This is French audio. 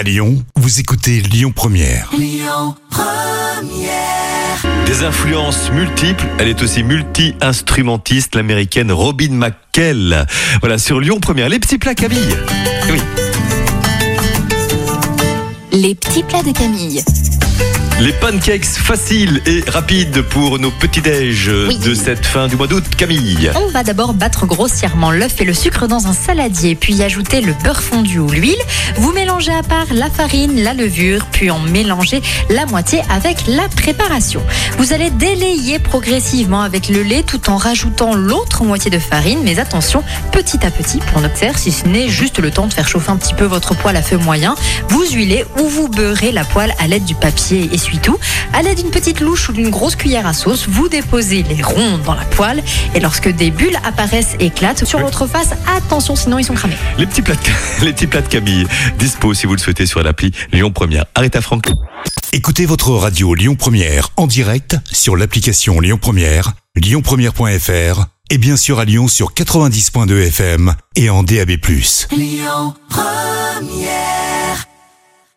À Lyon, vous écoutez Lyon Première. Des influences multiples, elle est aussi multi-instrumentiste, l'américaine Robin McKell. Voilà, sur Lyon Première, les petits plats Camille. Oui. Les petits plats de Camille. Les pancakes faciles et rapides pour nos petits-déj Oui. de cette fin du mois d'août, Camille. On va d'abord battre grossièrement l'œuf et le sucre dans un saladier, puis y ajouter le beurre fondu ou l'huile. Vous mélangez à part la farine, la levure, puis en mélangez la moitié avec la préparation. Vous allez délayer progressivement avec le lait tout en rajoutant l'autre moitié de farine, mais attention, petit à petit pour n'obtenir si ce n'est juste le temps de faire chauffer un petit peu votre poêle à feu moyen. Vous huilez ou vous beurrez la poêle à l'aide du papier essuie-tout. À l'aide d'une petite louche ou d'une grosse cuillère à sauce, vous déposez les ronds dans la poêle et lorsque des bulles apparaissent et éclatent sur votre face, attention sinon ils sont cramés. Les petits plats de, les petits plats de Camille, dispo si vous le souhaitez sur l'appli Lyon Première. Aretha Franklin. Écoutez votre radio Lyon Première en direct sur l'application Lyon Première, lyonpremière.fr et bien sûr à Lyon sur 90.2 FM et en DAB+.